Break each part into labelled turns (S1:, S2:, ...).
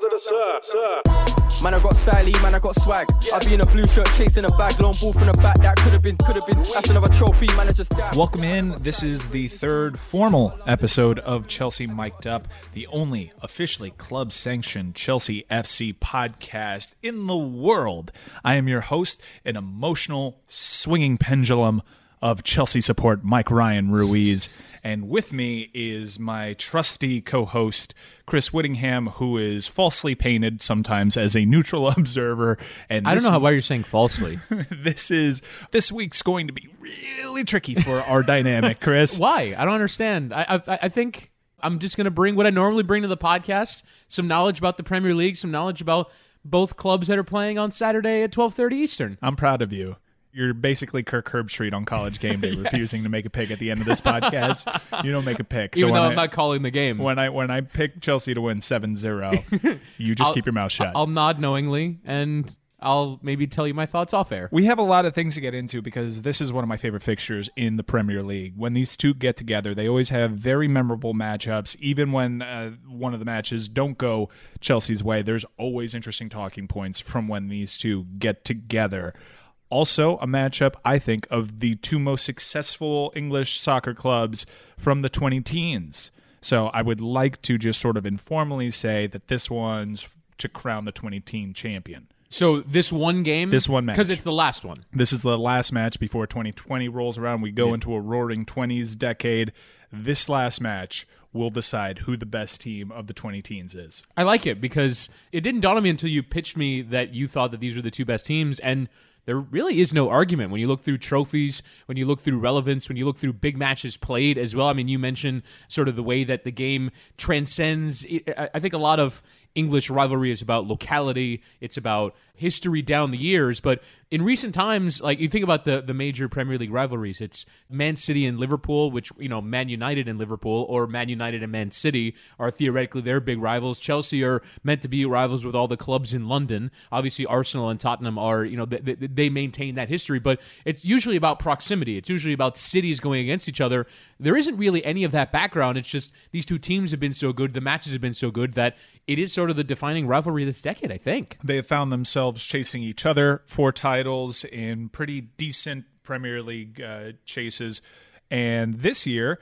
S1: to the sir, sir.
S2: Man, I got styly, man, I got swag. I be in a blue shirt, chasing a bag, long ball from the back. That could have been, could have been. That's another trophy, man. I just died.
S3: Welcome in. This is the third formal episode of Chelsea Mic'd Up, the only officially club sanctioned Chelsea FC podcast in the world. I am your host, an emotional, swinging pendulum of Chelsea support, Mike Ryan Ruiz. And with me is my trusty co host, Chris Whittingham, who is falsely painted sometimes as a neutral observer. And
S4: I don't know how, why you're saying falsely.
S3: this is this week's going to be really tricky for our dynamic, Chris.
S4: why? I don't understand. I, I I think I'm just going to bring what I normally bring to the podcast: some knowledge about the Premier League, some knowledge about both clubs that are playing on Saturday at 12:30 Eastern.
S3: I'm proud of you. You're basically Kirk Herbstreit on College Game Day, refusing to make a pick at the end of this podcast. you don't make a pick. So
S4: Even though I'm
S3: I,
S4: not calling the game,
S3: when I when I pick Chelsea to win 7-0, you just
S4: I'll-
S3: keep your mouth shut.
S4: I'll nod knowingly and I'll maybe tell you my thoughts off air.
S3: we have a lot of things to get into because this is one of my favorite fixtures in the Premier League. When these two get together, they always have very memorable matchups. Even when uh, one of the matches don't go Chelsea's way, there's always interesting talking points from when these two get together. Also, a matchup, I think, of the two most successful English soccer clubs from the 20 teens. So I would like to just sort of informally say that this one's to crown the 20 teen champion.
S4: So this one game,
S3: This one match.
S4: because it's the last one.
S3: This is the last match before 2020 rolls around. We go into a roaring 20s decade. This last match will decide who the best team of the 20 teens is.
S4: I like it because it didn't dawn on me until you pitched me that you thought that these were the two best teams, and there really is no argument when you look through trophies, when you look through relevance, when you look through big matches played as well. I mean, you mentioned sort of the way that the game transcends. I think a lot of English rivalry is about locality. It's about history down the years. But in recent times, like you think about the the major Premier League rivalries, it's Man City and Liverpool, which you know Man United and Liverpool, or Man United and Man City are theoretically their big rivals. Chelsea are meant to be rivals with all the clubs in London. Obviously, Arsenal and Tottenham are you know they, they, maintain that history, but it's usually about proximity. It's usually about cities going against each other. There isn't really any of that background. It's just these two teams have been so good, the matches have been so good that it is sort of the defining rivalry this decade. I think.
S3: They have found themselves chasing each other for titles in pretty decent Premier League uh, chases. And this year,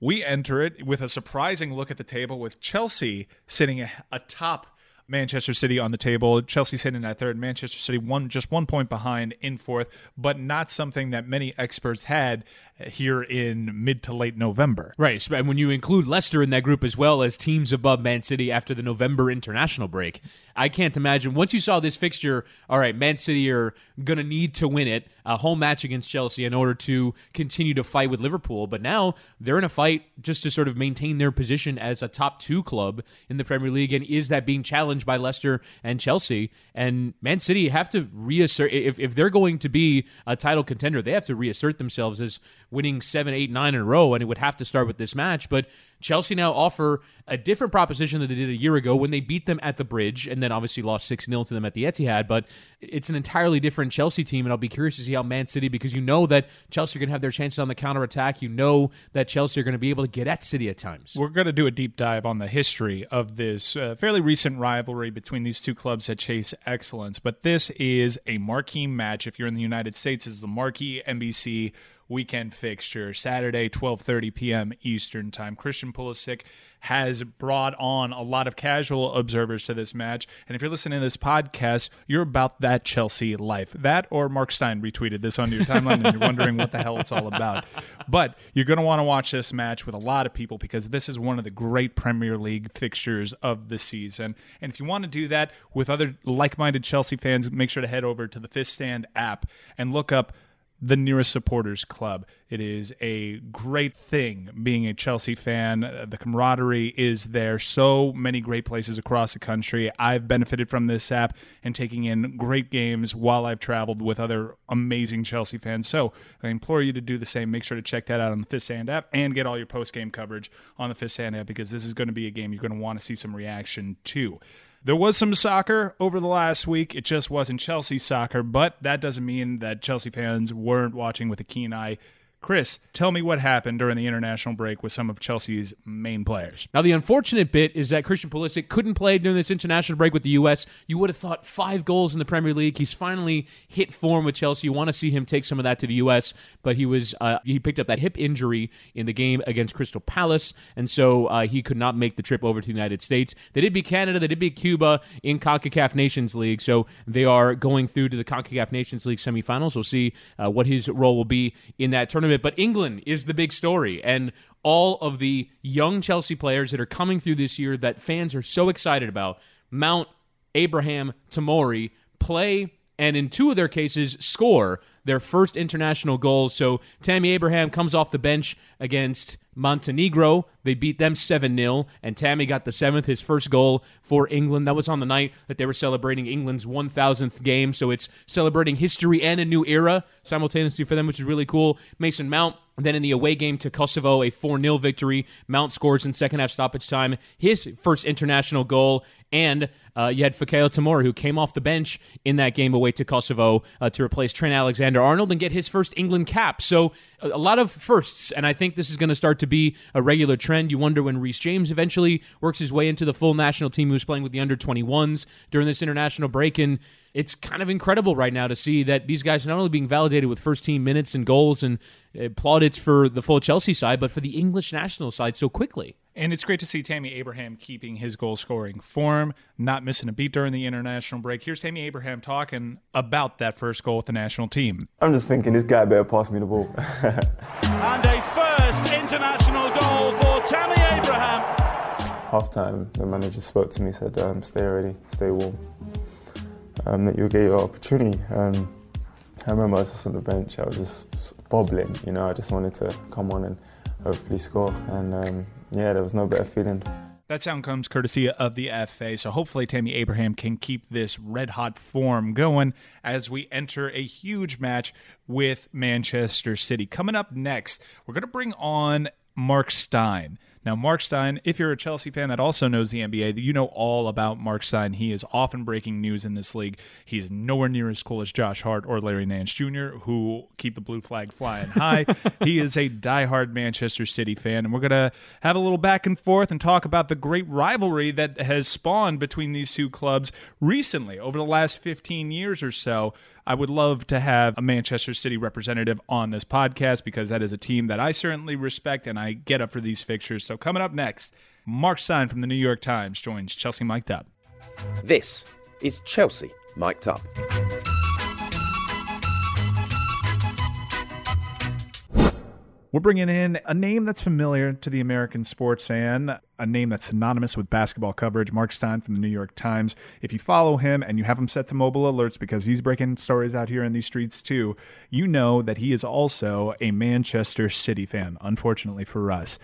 S3: we enter it with a surprising look at the table with Chelsea sitting atop Manchester City on the table. Chelsea sitting at third, Manchester City one just one point behind in fourth, but not something that many experts had here in mid to late November.
S4: Right, and when you include Leicester in that group as well as teams above Man City after the November international break, I can't imagine. Once you saw this fixture, all right, Man City are going to need to win it, a home match against Chelsea in order to continue to fight with Liverpool. But now they're in a fight just to sort of maintain their position as a top two club in the Premier League. And is that being challenged by Leicester and Chelsea? And Man City have to reassert, if, if they're going to be a title contender, they have to reassert themselves as winning seven, eight, nine in a row, and it would have to start with this match. But Chelsea now offer a different proposition than they did a year ago when they beat them at the bridge and then obviously lost 6 0 to them at the Etihad. But it's an entirely different Chelsea team, and I'll be curious to see how Man City, because you know that Chelsea are going to have their chances on the counter attack. You know that Chelsea are going to be able to get at City at times.
S3: We're going to do a deep dive on the history of this uh, fairly recent rivalry between these two clubs that chase excellence. But this is a marquee match. If you're in the United States, is the marquee NBC weekend fixture, Saturday, 12:30 p.m. Eastern Time. Christian Pulisic has brought on a lot of casual observers to this match, and if you're listening to this podcast, you're about that Chelsea life. That or Marc Stein retweeted this onto your timeline, and you're wondering what the hell it's all about. But you're going to want to watch this match with a lot of people because this is one of the great Premier League fixtures of the season. And if you want to do that with other like-minded Chelsea fans, make sure to head over to the Fist Stand app and look up the nearest supporters club. It is a great thing being a Chelsea fan. Uh, The camaraderie is there. So many great places across the country. I've benefited from this app and taking in great games while I've traveled with other amazing Chelsea fans. So I implore you to do the same. Make sure to check that out on the Fist Stand app and get all your post game coverage on the Fist Stand app because this is going to be a game you're going to want to see some reaction to. There was some soccer over the last week. It just wasn't Chelsea soccer, but that doesn't mean that Chelsea fans weren't watching with a keen eye Chris, tell me what happened during the international break with some of Chelsea's main players.
S4: Now, the unfortunate bit is that Christian Pulisic couldn't play during this international break with the U.S. You would have thought five goals in the Premier League. He's finally hit form with Chelsea. You want to see him take some of that to the U.S., but he was uh, he picked up that hip injury in the game against Crystal Palace, and so uh, he could not make the trip over to the United States. They did beat Canada. They did beat Cuba in CONCACAF Nations League, so they are going through to the CONCACAF Nations League semifinals. We'll see uh, what his role will be in that tournament tournament, but England is the big story. And all of the young Chelsea players that are coming through this year that fans are so excited about Mount, Abraham, Tomori play and in two of their cases score their first international goal. So Tammy Abraham comes off the bench against Montenegro. They beat them 7 0, and Tammy got the seventh, his first goal for England. That was on the night that they were celebrating England's 1000th game. So it's celebrating history and a new era simultaneously for them, which is really cool. Mason Mount then in the away game to Kosovo, a 4 0 victory. Mount scores in second half stoppage time, his first international goal. And uh, you had Fikayo Tomori, who came off the bench in that game away to Kosovo uh, to replace Trent Alexander Arnold and get his first England cap. So a, lot of firsts. And I think this is going to start to be a regular trend. You wonder when Reece James eventually works his way into the full national team, who's playing with the under 21s during this international break. And it's kind of incredible right now to see that these guys are not only being validated with first team minutes and goals and uh, plaudits for the full Chelsea side, but for the English national side so quickly.
S3: And it's great to see Tammy Abraham keeping his goal scoring form, not missing a beat during the international break. Here's Tammy Abraham talking about that first goal with the national team.
S1: I'm just thinking this guy better pass me the ball.
S5: and a first international goal for Tammy Abraham.
S1: Half time, the manager spoke to me, said, um, Stay ready, stay warm um, that you'll get your opportunity. Um, I remember I was just on the bench, I was just bobbling, you know, I just wanted to come on and hopefully score. And um, yeah, there was no better feeling.
S3: That sound comes courtesy of the FA. So hopefully Tammy Abraham can keep this red hot form going as we enter a huge match with Manchester City. Coming up next, we're going to bring on Marc Stein. Now, Marc Stein, if you're a Chelsea fan that also knows the NBA, you know all about Marc Stein. He is often breaking news in this league. He's nowhere near as cool as Josh Hart or Larry Nance Jr., who keep the blue flag flying high. he is a diehard Manchester City fan, and we're going to have a little back and forth and talk about the great rivalry that has spawned between these two clubs recently over the last 15 years or so. I would love to have a Manchester City representative on this podcast because that is a team that I certainly respect and I get up for these fixtures. So coming up next, Marc Stein from the New York Times joins Chelsea Mic'd Up.
S6: This is Chelsea Mic'd Up.
S3: We're bringing in a name that's familiar to the American sports fan, a name that's synonymous with basketball coverage, Marc Stein from the New York Times. If you follow him and you have him set to mobile alerts because he's breaking stories out here in these streets too, you know that he is also a Manchester City fan, unfortunately for us.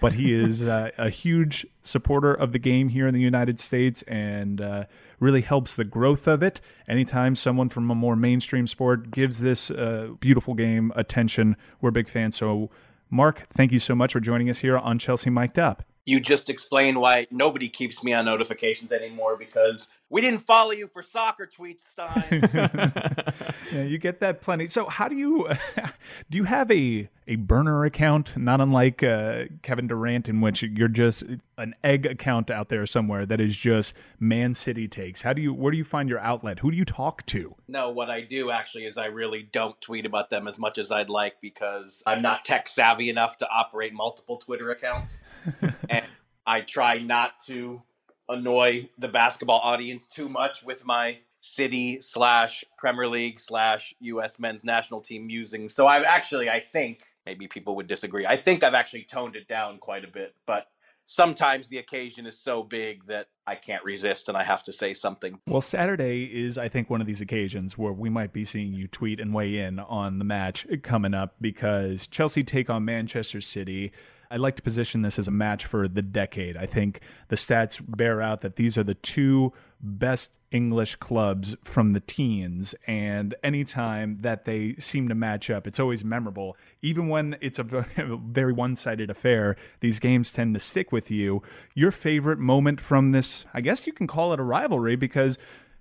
S3: But he is uh, a huge supporter of the game here in the United States and uh, really helps the growth of it. Anytime someone from a more mainstream sport gives this uh, beautiful game attention, we're big fans. So, Marc, thank you so much for joining us here on Chelsea Mic'd Up.
S7: You just explained why nobody keeps me on notifications anymore because we didn't follow you for soccer tweets, Stein.
S3: yeah, you get that plenty. So, how do you do? You have a a burner account, not unlike uh, Kevin Durant, in which you're just an egg account out there somewhere that is just Man City takes. How do you? Where do you find your outlet? Who do you talk to?
S7: No, what I do actually is I really don't tweet about them as much as I'd like because I'm not tech savvy enough to operate multiple Twitter accounts, and I try not to annoy the basketball audience too much with my city slash Premier League slash U.S. men's national team musings. So I've actually, I think, maybe people would disagree. I think I've actually toned it down quite a bit, but sometimes the occasion is so big that I can't resist and I have to say something.
S3: Well, Saturday is, I think, one of these occasions where we might be seeing you tweet and weigh in on the match coming up because Chelsea take on Manchester City. I like to position this as a match for the decade. I think the stats bear out that these are the two best English clubs from the teens, and anytime that they seem to match up, it's always memorable. Even when it's a very one sided affair, these games tend to stick with you. Your favorite moment from this, I guess you can call it a rivalry because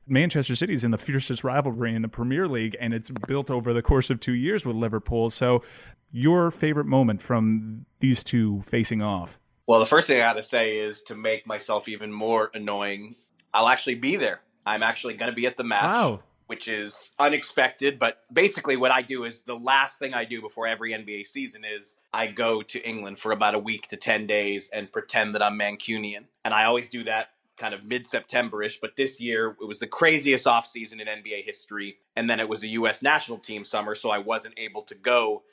S3: Manchester City is in the fiercest rivalry in the Premier League, and it's built over the course of two years with Liverpool. So, your favorite moment from these two facing off?
S7: Well, the first thing I got to say is to make myself even more annoying, I'll actually be there. I'm actually going to be at the match.
S4: Wow.
S7: Which is unexpected, but basically, what I do is the last thing I do before every NBA season is I go to England for about a week to 10 days and pretend that I'm Mancunian. And I always do that kind of mid September ish. But this year, it was the craziest offseason in NBA history. And then it was a U.S. national team summer, so I wasn't able to go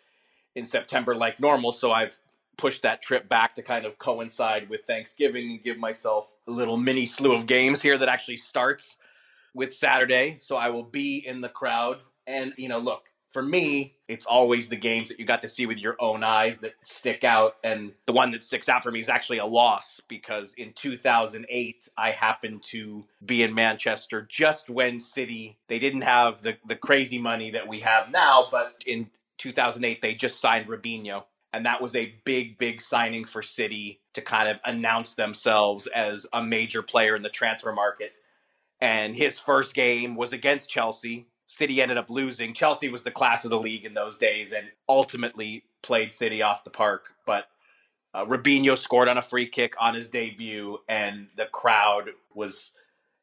S7: in September like normal. So I've pushed that trip back to kind of coincide with Thanksgiving and give myself a little mini slew of games here that actually starts with Saturday. So I will be in the crowd. And, you know, look, for me, it's always the games that you got to see with your own eyes that stick out. And the one that sticks out for me is actually a loss because in 2008, I happened to be in Manchester just when City, they didn't have the, the crazy money that we have now, but in 2008, they just signed Robinho. And that was a big, big signing for City to kind of announce themselves as a major player in the transfer market. And his first game was against Chelsea. City ended up losing. Chelsea was the class of the league in those days and ultimately played City off the park. But uh, scored on a free kick on his debut, and the crowd was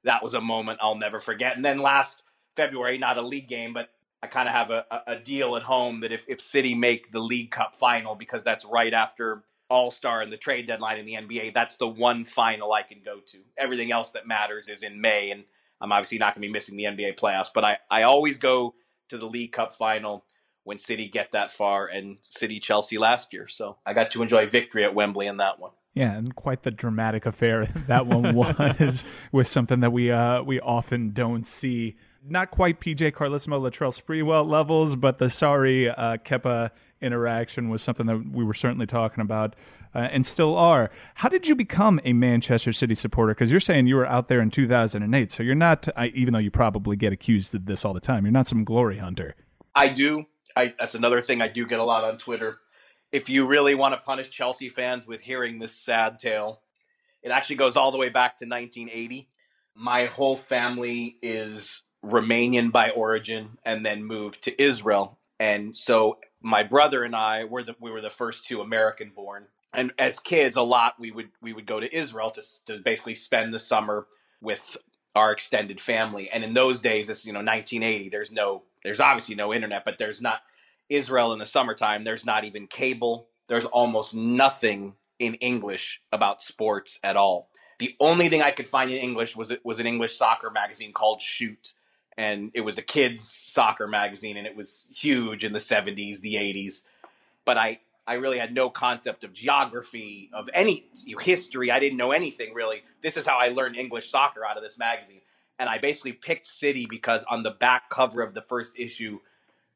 S7: that was a moment I'll never forget. And then last February, not a league game, but I kind of have a, a deal at home that if, if City make the League Cup final, because that's right after All Star and the trade deadline in the NBA, that's the one final I can go to. Everything else that matters is in May, and I'm obviously not going to be missing the NBA playoffs. But I, I always go to the League Cup final when City get that far, and City Chelsea last year. So I got to enjoy victory at Wembley in that one.
S3: Yeah, and quite the dramatic affair that one was with something that we uh, we often don't see not quite PJ Carlesimo Latrell Sprewell levels, but the sorry uh, Kepa interaction was something that we were certainly talking about uh, and still are. How did you become a Manchester City supporter? Because you're saying you were out there in 2008, so you're not, I, even though you probably get accused of this all the time, you're not some glory hunter.
S7: I do. I, that's another thing I do get a lot on Twitter. If you really want to punish Chelsea fans with hearing this sad tale, it actually goes all the way back to 1980. My whole family is Romanian by origin and then moved to Israel. And so my brother and I were the we were the first two American born. And as kids, a lot we would we would go to Israel to to basically spend the summer with our extended family. And in those days, it's you know 1980. There's no there's obviously no internet, but there's not Israel in the summertime. There's not even cable. There's almost nothing in English about sports at all. The only thing I could find in English was it was an English soccer magazine called Shoot, and it was a kids soccer magazine and it was huge in the 70s the 80s but i i really had no concept of geography of any history. I didn't know anything really. This is how i learned english soccer out of this magazine. And i basically picked city because on the back cover of the first issue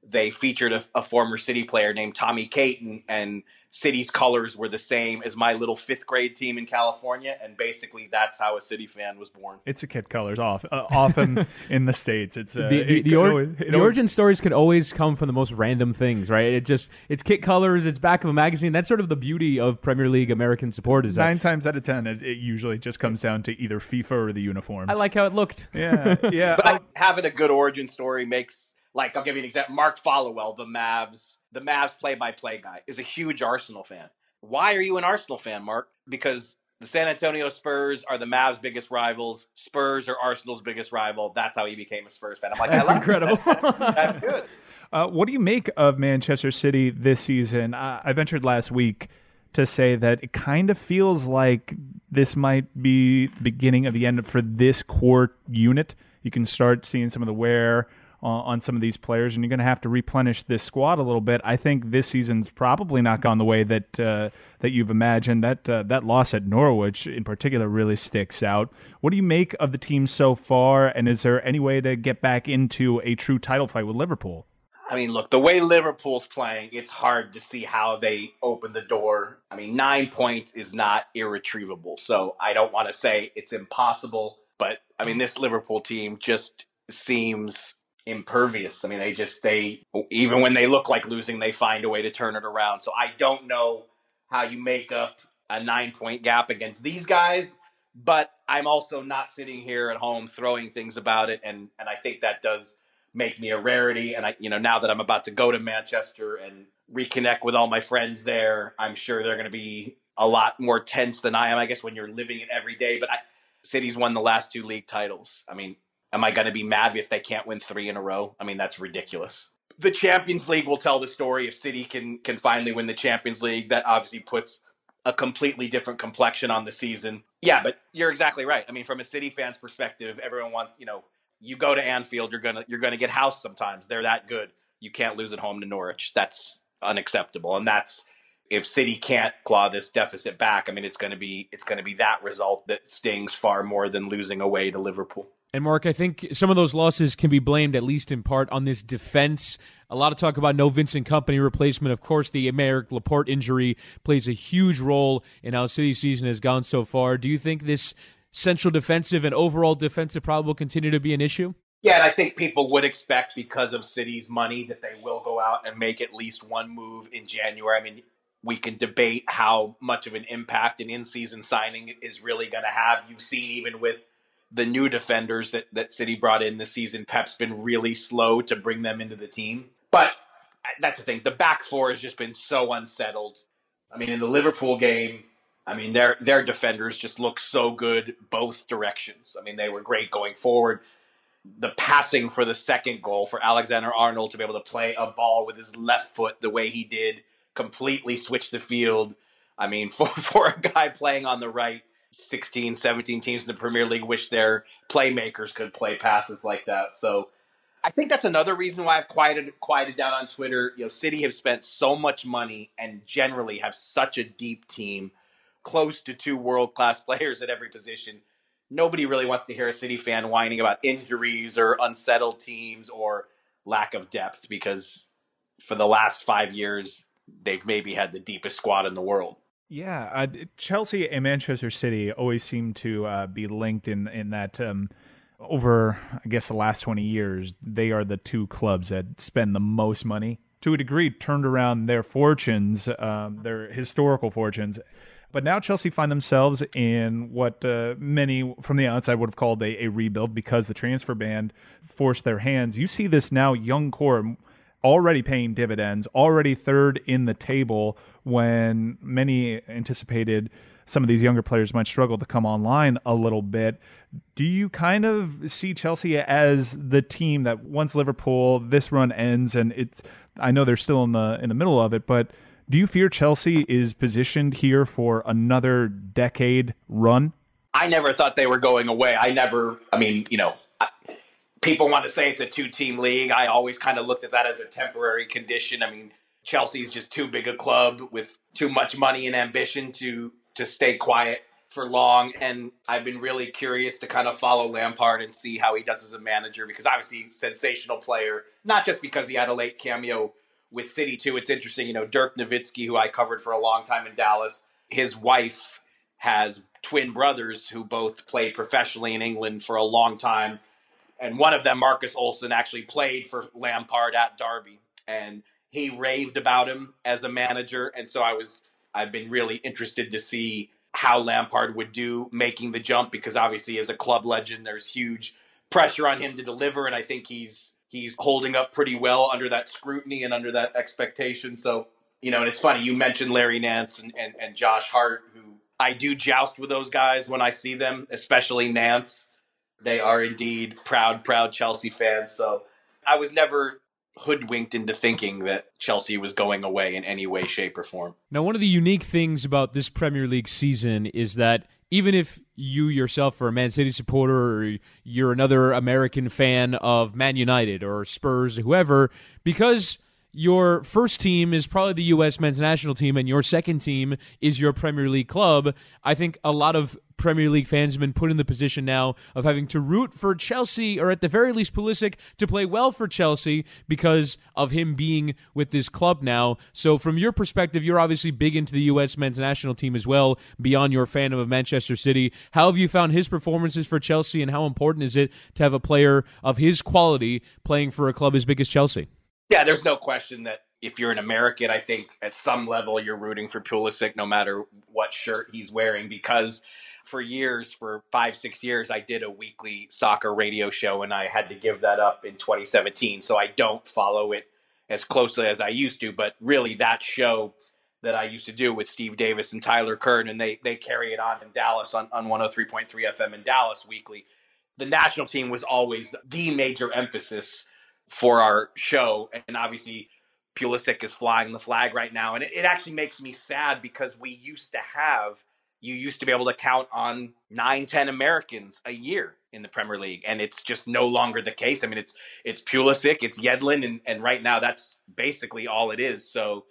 S7: they featured a, a former city player named tommy caton and City's colors were the same as my little fifth grade team in California, and basically that's how a City fan was born.
S3: It's a kit colors off, uh, often in the states. It's uh,
S4: the, the,
S3: it
S4: the, or,
S3: always-
S4: the
S3: always-
S4: origin stories can always come from the most random things, right? It just it's kit colors, it's back of a magazine. That's sort of the beauty of Premier League American support. Is that
S3: Nine times out of ten, it, it usually just comes down to either FIFA or the uniforms.
S4: I like how it looked.
S3: Yeah, yeah.
S7: But I, having a good origin story makes like I'll give you an example. Mark Followill, the Mavs, the Mavs play-by-play guy, is a huge Arsenal fan. Why are you an Arsenal fan, Mark? Because the San Antonio Spurs are the Mavs' biggest rivals. Spurs are Arsenal's biggest rival. That's how he became a Spurs fan. I'm like,
S3: That's incredible.
S7: That. That's good.
S3: Uh, what do you make of Manchester City this season? Uh, I ventured last week to say that it kind of feels like this might be the beginning of the end for this core unit. You can start seeing some of the wear uh, on some of these players, and you're going to have to replenish this squad a little bit. I think this season's probably not gone the way that uh, that you've imagined. That uh, that loss at Norwich, in particular, really sticks out. What do you make of the team so far, and is there any way to get back into a true title fight with Liverpool?
S7: I mean, look, the way Liverpool's playing, it's hard to see how they open the door. I mean, nine points is not irretrievable. So I don't want to say it's impossible, but I mean, this Liverpool team just seems impervious. I mean, they just, they, even when they look like losing, they find a way to turn it around. So I don't know how you make up a nine point gap against these guys, but I'm also not sitting here at home throwing things about it, and and I think that does make me a rarity. And I, you know, now that I'm about to go to Manchester and reconnect with all my friends there, I'm sure they're going to be a lot more tense than I am. I guess when you're living it every day. But I, City's won the last two league titles. I mean, am I going to be mad if they can't win three in a row? I mean, that's ridiculous. The Champions League will tell the story. If City can can finally win the Champions League, that obviously puts a completely different complexion on the season. Yeah, but you're exactly right. I mean, from a City fan's perspective, everyone wants you know you go to Anfield, you're gonna you're gonna get housed sometimes. They're that good. You can't lose at home to Norwich. That's unacceptable, and that's if City can't claw this deficit back. I mean, it's to be it's to be that result that stings far more than losing away to Liverpool.
S4: And Marc, I think some of those losses can be blamed, at least in part, on this defense. A lot of talk about no Vincent Kompany replacement. Of course, the Aymeric Laporte injury plays a huge role in how City season has gone so far. Do you think this central defensive and overall defensive problem will continue to be an issue?
S7: Yeah, and I think people would expect because of City's money that they will go out and make at least one move in January. I mean, we can debate how much of an impact an in-season signing is really going to have. You've seen even with the new defenders that that City brought in this season, Pep's been really slow to bring them into the team. But that's the thing. The back four has just been so unsettled. I mean, in the Liverpool game, I mean, their their defenders just look so good both directions. I mean, they were great going forward. The passing for the second goal for Alexander Arnold to be able to play a ball with his left foot the way he did, completely switch the field. I mean, for for a guy playing on the right, 16, 17 teams in the Premier League wish their playmakers could play passes like that. So I think that's another reason why I've quieted quieted down on Twitter. You know, City have spent so much money and generally have such a deep team close to two world class players at every position. Nobody really wants to hear a City fan whining about injuries or unsettled teams or lack of depth because for the last five years, they've maybe had the deepest squad in the world.
S3: Yeah, uh, Chelsea and Manchester City always seem to uh, be linked in in that um, over I guess the last twenty years they are the two clubs that spend the most money to a degree turned around their fortunes, um, their historical fortunes, but now Chelsea find themselves in what uh, many from the outside would have called a, a, rebuild because the transfer ban forced their hands. You see this now young core already paying dividends, already third in the table when many anticipated some of these younger players might struggle to come online a little bit. Do you kind of see Chelsea as the team that once Liverpool this run ends and it's I know they're still in the in the middle of it, but do you fear Chelsea is positioned here for another decade run?
S7: I never thought they were going away. I never, I mean, you know, people want to say it's a two team league. I always kind of looked at that as a temporary condition. I mean, Chelsea's just too big a club with too much money and ambition to to stay quiet for long. And I've been really curious to kind of follow Lampard and see how he does as a manager because obviously sensational player, not just because he had a late cameo with City too, it's interesting. You know, Dirk Nowitzki, who I covered for a long time in Dallas, his wife has twin brothers who both played professionally in England for a long time, and one of them, Marcus Olsson, actually played for Lampard at Derby, and he raved about him as a manager. And so I was, I've been really interested to see how Lampard would do making the jump because obviously as a club legend, there's huge pressure on him to deliver, and I think he's he's holding up pretty well under that scrutiny and under that expectation. So, you know, and it's funny, you mentioned Larry Nance and, and, and Josh Hart, who I do joust with those guys when I see them, especially Nance. They are indeed proud, proud Chelsea fans. So I was never hoodwinked into thinking that Chelsea was going away in any way, shape, or form.
S4: Now, one of the unique things about this Premier League season is that even if you yourself are a Man City supporter or you're another American fan of Man United or Spurs, or whoever, because your first team is probably the U.S. men's national team and your second team is your Premier League club, I think a lot of Premier League fans have been put in the position now of having to root for Chelsea, or at the very least, Pulisic to play well for Chelsea because of him being with this club now. So, from your perspective, you're obviously big into the U.S. men's national team as well, beyond your fandom of Manchester City. How have you found his performances for Chelsea, and how important is it to have a player of his quality playing for a club as big as Chelsea?
S7: Yeah, there's no question that if you're an American, I think at some level you're rooting for Pulisic no matter what shirt he's wearing because for years, for five, six years, I did a weekly soccer radio show and I had to give that up in 2017. So I don't follow it as closely as I used to. But really, that show that I used to do with Steve Davis and Tyler Kern, and they, they carry it on in Dallas on, on 103.3 FM in Dallas weekly. The national team was always the major emphasis for our show. And obviously, Pulisic is flying the flag right now. And it, it actually makes me sad because we used to have – you used to be able to count on nine, ten Americans a year in the Premier League, and it's just no longer the case. I mean, it's it's Pulisic, it's Yedlin, and and right now that's basically all it is. So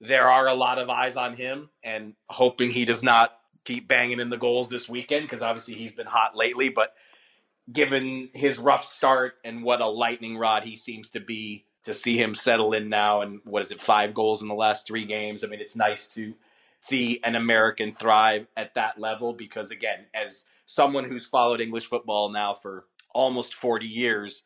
S7: there are a lot of eyes on him, and hoping he does not keep banging in the goals this weekend because obviously he's been hot lately. But given his rough start and what a lightning rod he seems to be, to see him settle in now and what is it, five goals in the last three games? I mean, it's nice to see an American thrive at that level because, again, as someone who's followed English football now for almost 40 years,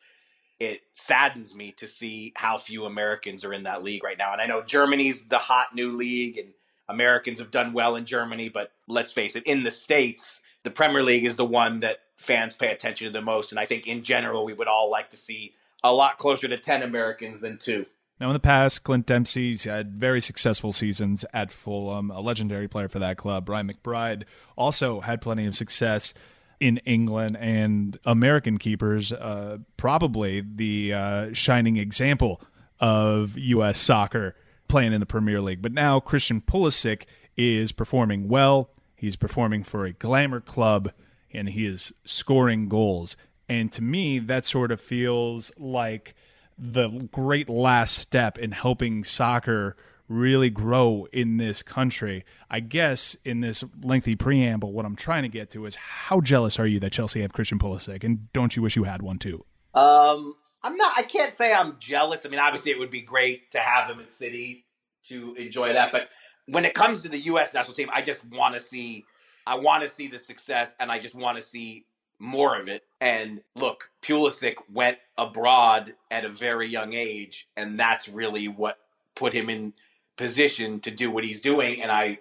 S7: it saddens me to see how few Americans are in that league right now. And I know Germany's the hot new league and Americans have done well in Germany, but let's face it, in the States, the Premier League is the one that fans pay attention to the most. And I think in general, we would all like to see a lot closer to 10 Americans than two.
S3: Now, in the past, Clint Dempsey's had very successful seasons at Fulham, a legendary player for that club. Brian McBride also had plenty of success in England and American keepers, uh, probably the uh, shining example of U.S. soccer playing in the Premier League. But now Christian Pulisic is performing well. He's performing for a glamour club and he is scoring goals. And to me, that sort of feels like – the great last step in helping soccer really grow in this country. I guess in this lengthy preamble, what I'm trying to get to is how jealous are you that Chelsea have Christian Pulisic, and don't you wish you had one too?
S7: Um, I'm not. I can't say I'm jealous. I mean, obviously, it would be great to have him at City to enjoy that, but when it comes to the U.S. national team, I just want to see. I want to see the success, and I just want to see more of it. And look, Pulisic went abroad at a very young age, and that's really what put him in position to do what he's doing. And I,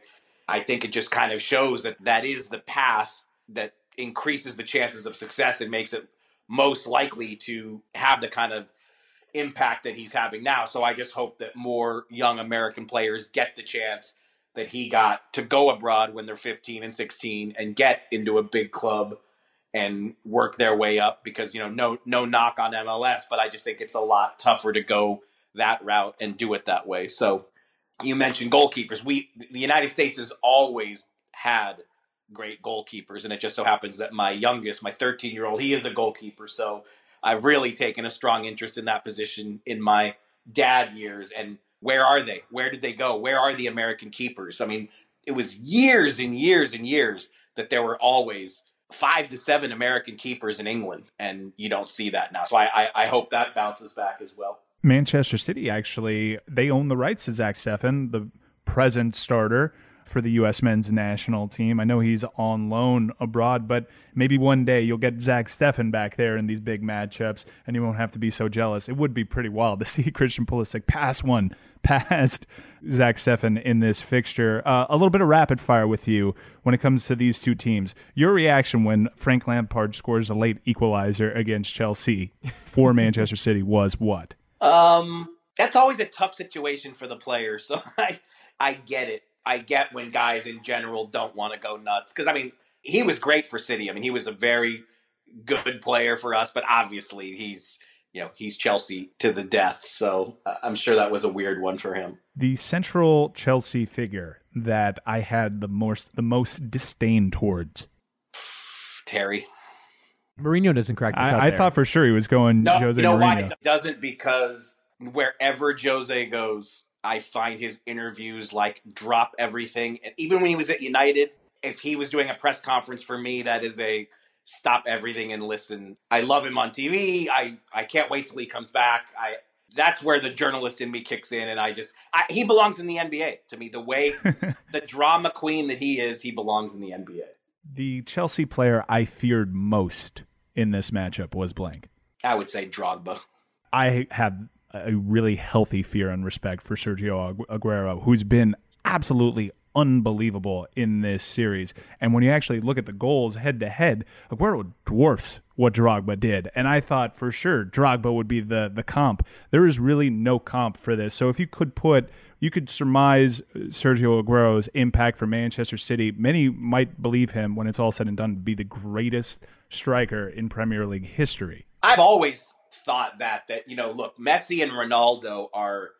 S7: I think it just kind of shows that that is the path that increases the chances of success and makes it most likely to have the kind of impact that he's having now. So I just hope that more young American players get the chance that he got to go abroad when they're 15 and 16 and get into a big club and work their way up because you know no no knock on MLS but I just think it's a lot tougher to go that route and do it that way. So you mentioned goalkeepers. We the United States has always had great goalkeepers and it just so happens that my youngest, my 13-year-old, he is a goalkeeper. So I've really taken a strong interest in that position in my dad years and where are they? Where did they go? Where are the American keepers? I mean, it was years and years and years that there were always five to seven American keepers in England, and you don't see that now. So I, I, I hope that bounces back as well.
S3: Manchester City actually they own the rights to Zach Steffen, the present starter for the U.S. men's national team. I know he's on loan abroad, but maybe one day you'll get Zach Steffen back there in these big matchups, and you won't have to be so jealous. It would be pretty wild to see Christian Pulisic pass one past Zach Steffen in this fixture. Uh, a little bit of rapid fire with you when it comes to these two teams. Your reaction when Frank Lampard scores a late equalizer against Chelsea for Manchester City was what?
S7: Um, that's always a tough situation for the players. So I, I get it. I get when guys in general don't want to go nuts because I mean he was great for City. I mean he was a very good player for us, but obviously he's you know he's Chelsea to the death. So uh, I'm sure that was a weird one for him.
S3: The central Chelsea figure that I had the most the most disdain towards
S7: Terry.
S4: Mourinho doesn't crack.
S3: I, I thought for sure he was going
S7: no,
S3: Jose
S7: you know
S3: Mourinho.
S7: why it doesn't because wherever Jose goes, I find his interviews like drop everything. And even when he was at United, if he was doing a press conference for me, that is a stop everything and listen. I love him on TV. I I can't wait till he comes back. I that's where the journalist in me kicks in, and I just I, he belongs in the NBA to me. The way the drama queen that he is, he belongs in the NBA.
S3: The Chelsea player I feared most in this matchup was blank.
S7: I would say Drogba.
S3: I have a really healthy fear and respect for Sergio Aguero, who's been absolutely unbelievable in this series. And when you actually look at the goals head to head, Aguero dwarfs what Drogba did. And I thought for sure Drogba would be the the comp. There is really no comp for this. So if you could put you could surmise Sergio Aguero's impact for Manchester City. Many might believe him when it's all said and done to be the greatest striker in Premier League history.
S7: I've always thought that that you know, look, Messi and Ronaldo are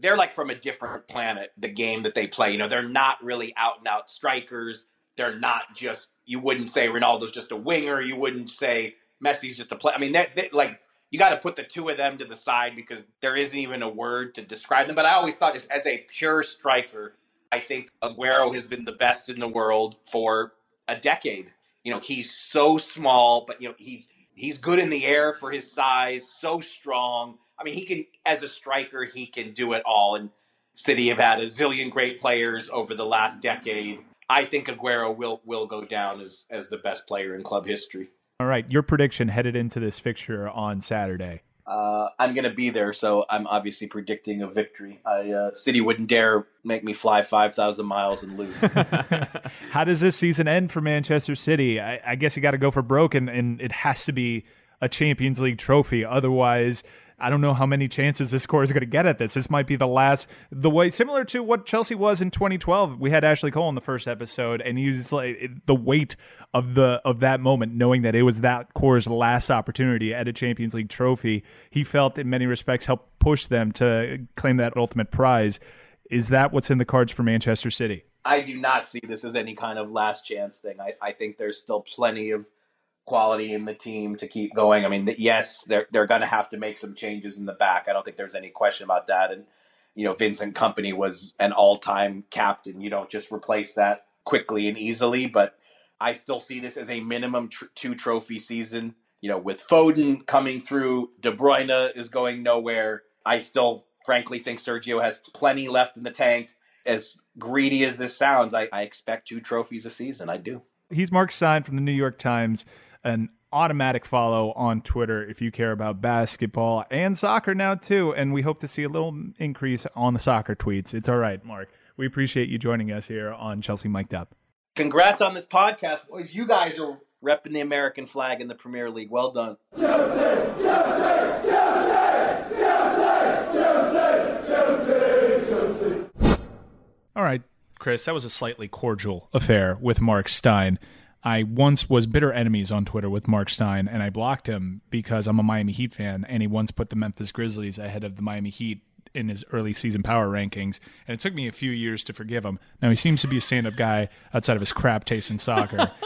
S7: they're like from a different planet. The game that they play, you know, they're not really out and out strikers. They're not just you wouldn't say Ronaldo's just a winger. You wouldn't say Messi's just a play. I mean, they, they, like you got to put the two of them to the side because there isn't even a word to describe them. But I always thought, just as a pure striker, I think Aguero has been the best in the world for a decade. You know, he's so small, but you know he's he's good in the air for his size, so strong. I mean, he can as a striker, he can do it all. And City have had a zillion great players over the last decade. I think Aguero will will go down as as the best player in club history.
S3: All right, your prediction headed into this fixture on Saturday.
S7: Uh, I'm going to be there, so I'm obviously predicting a victory. I, uh, City wouldn't dare make me fly 5,000 miles and lose.
S3: How does this season end for Manchester City? I, I guess you got to go for broke, and, and it has to be a Champions League trophy. Otherwise, I don't know how many chances this core is going to get at this. This might be the last, the way similar to what Chelsea was in 2012. We had Ashley Cole in the first episode, and he was like the weight of the of that moment, knowing that it was that core's last opportunity at a Champions League trophy. He felt, in many respects, helped push them to claim that ultimate prize. Is that what's in the cards for Manchester City?
S7: I do not see this as any kind of last chance thing. I, I think there's still plenty of quality in the team to keep going. I mean, yes, they're they're going to have to make some changes in the back. I don't think there's any question about that. And you know, Vincent Kompany was an all-time captain. You don't just replace that quickly and easily. But I still see this as a minimum tr- two trophy season. You know, with Foden coming through, De Bruyne is going nowhere. I still, frankly, think Sergio has plenty left in the tank. As greedy as this sounds, I, I expect two trophies a season. I do.
S3: He's Marc Stein from the New York Times an automatic follow on Twitter if you care about basketball and soccer now too. And we hope to see a little increase on the soccer tweets. It's all right, Marc. We appreciate you joining us here on Chelsea Mic'd Up.
S7: Congrats on this podcast, boys. You guys are repping the American flag in the Premier League. Well done. Chelsea, Chelsea, Chelsea,
S3: Chelsea, Chelsea, All right, Chris, that was a slightly cordial affair with Marc Stein. I once was bitter enemies on Twitter with Marc Stein, and I blocked him because I'm a Miami Heat fan, and he once put the Memphis Grizzlies ahead of the Miami Heat in his early season power rankings, and it took me a few years to forgive him. Now he seems to be a stand-up guy outside of his crap taste in soccer.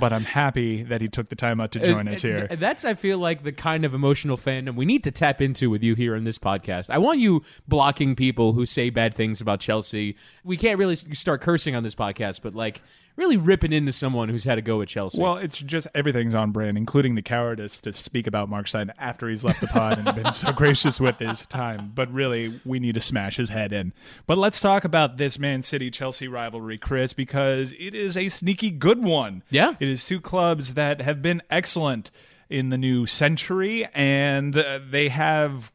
S3: but I'm happy that he took the time out to join us here.
S4: That's, I feel like, the kind of emotional fandom we need to tap into with you here in this podcast. I want you blocking people who say bad things about Chelsea. We can't really start cursing on this podcast, but like really ripping into someone who's had to go at Chelsea.
S3: Well, it's just everything's on brand, including the cowardice to speak about Marc Stein after he's left the pod and been so gracious with his time. But really, we need to smash his head in. But let's talk about this Man City Chelsea rivalry, Chris, because it is a sneaky good one.
S4: Yeah.
S3: It is two clubs that have been excellent in the new century, and uh, they have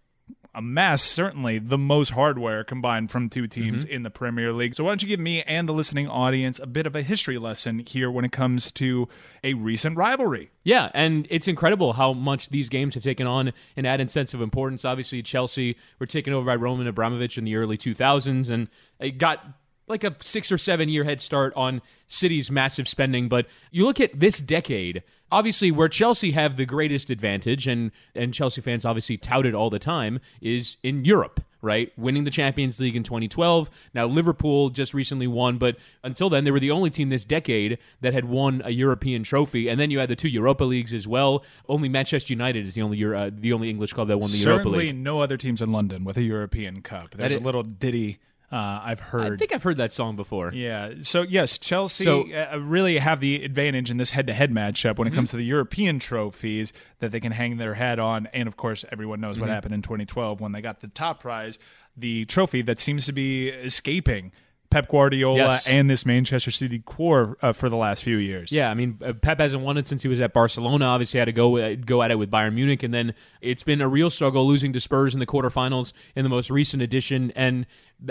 S3: amass certainly the most hardware combined from two teams mm-hmm. in the Premier League. So why don't you give me and the listening audience a bit of a history lesson here when it comes to a recent rivalry?
S4: Yeah, and it's incredible how much these games have taken on an added sense of importance. Obviously, Chelsea were taken over by Roman Abramovich in the early 2000s, and it got like a six or seven year head start on City's massive spending. But you look at this decade, obviously where Chelsea have the greatest advantage, and and Chelsea fans obviously tout it all the time, is in Europe. Right, winning the Champions League in 2012. Now Liverpool just recently won, but until then they were the only team this decade that had won a European trophy. And then you had the two Europa leagues as well. Only Manchester United is the only uh, the only English club that won the
S3: Certainly
S4: Europa League.
S3: Certainly no other teams in London with a European Cup. There's a little ditty uh, I've heard.
S4: I think I've heard that song before.
S3: Yeah. So yes, Chelsea so, uh, really have the advantage in this head-to-head matchup when it mm-hmm. comes to the European trophies that they can hang their hat on, and of course, everyone knows mm-hmm. what happened in 2012 when they got the top prize, the trophy that seems to be escaping Pep Guardiola
S4: Yes.
S3: and this Manchester City core uh, for the last few years.
S4: Yeah, I mean, uh, Pep hasn't won it since he was at Barcelona. Obviously, had to go uh, go at it with Bayern Munich, and then it's been a real struggle losing to Spurs in the quarterfinals in the most recent edition. And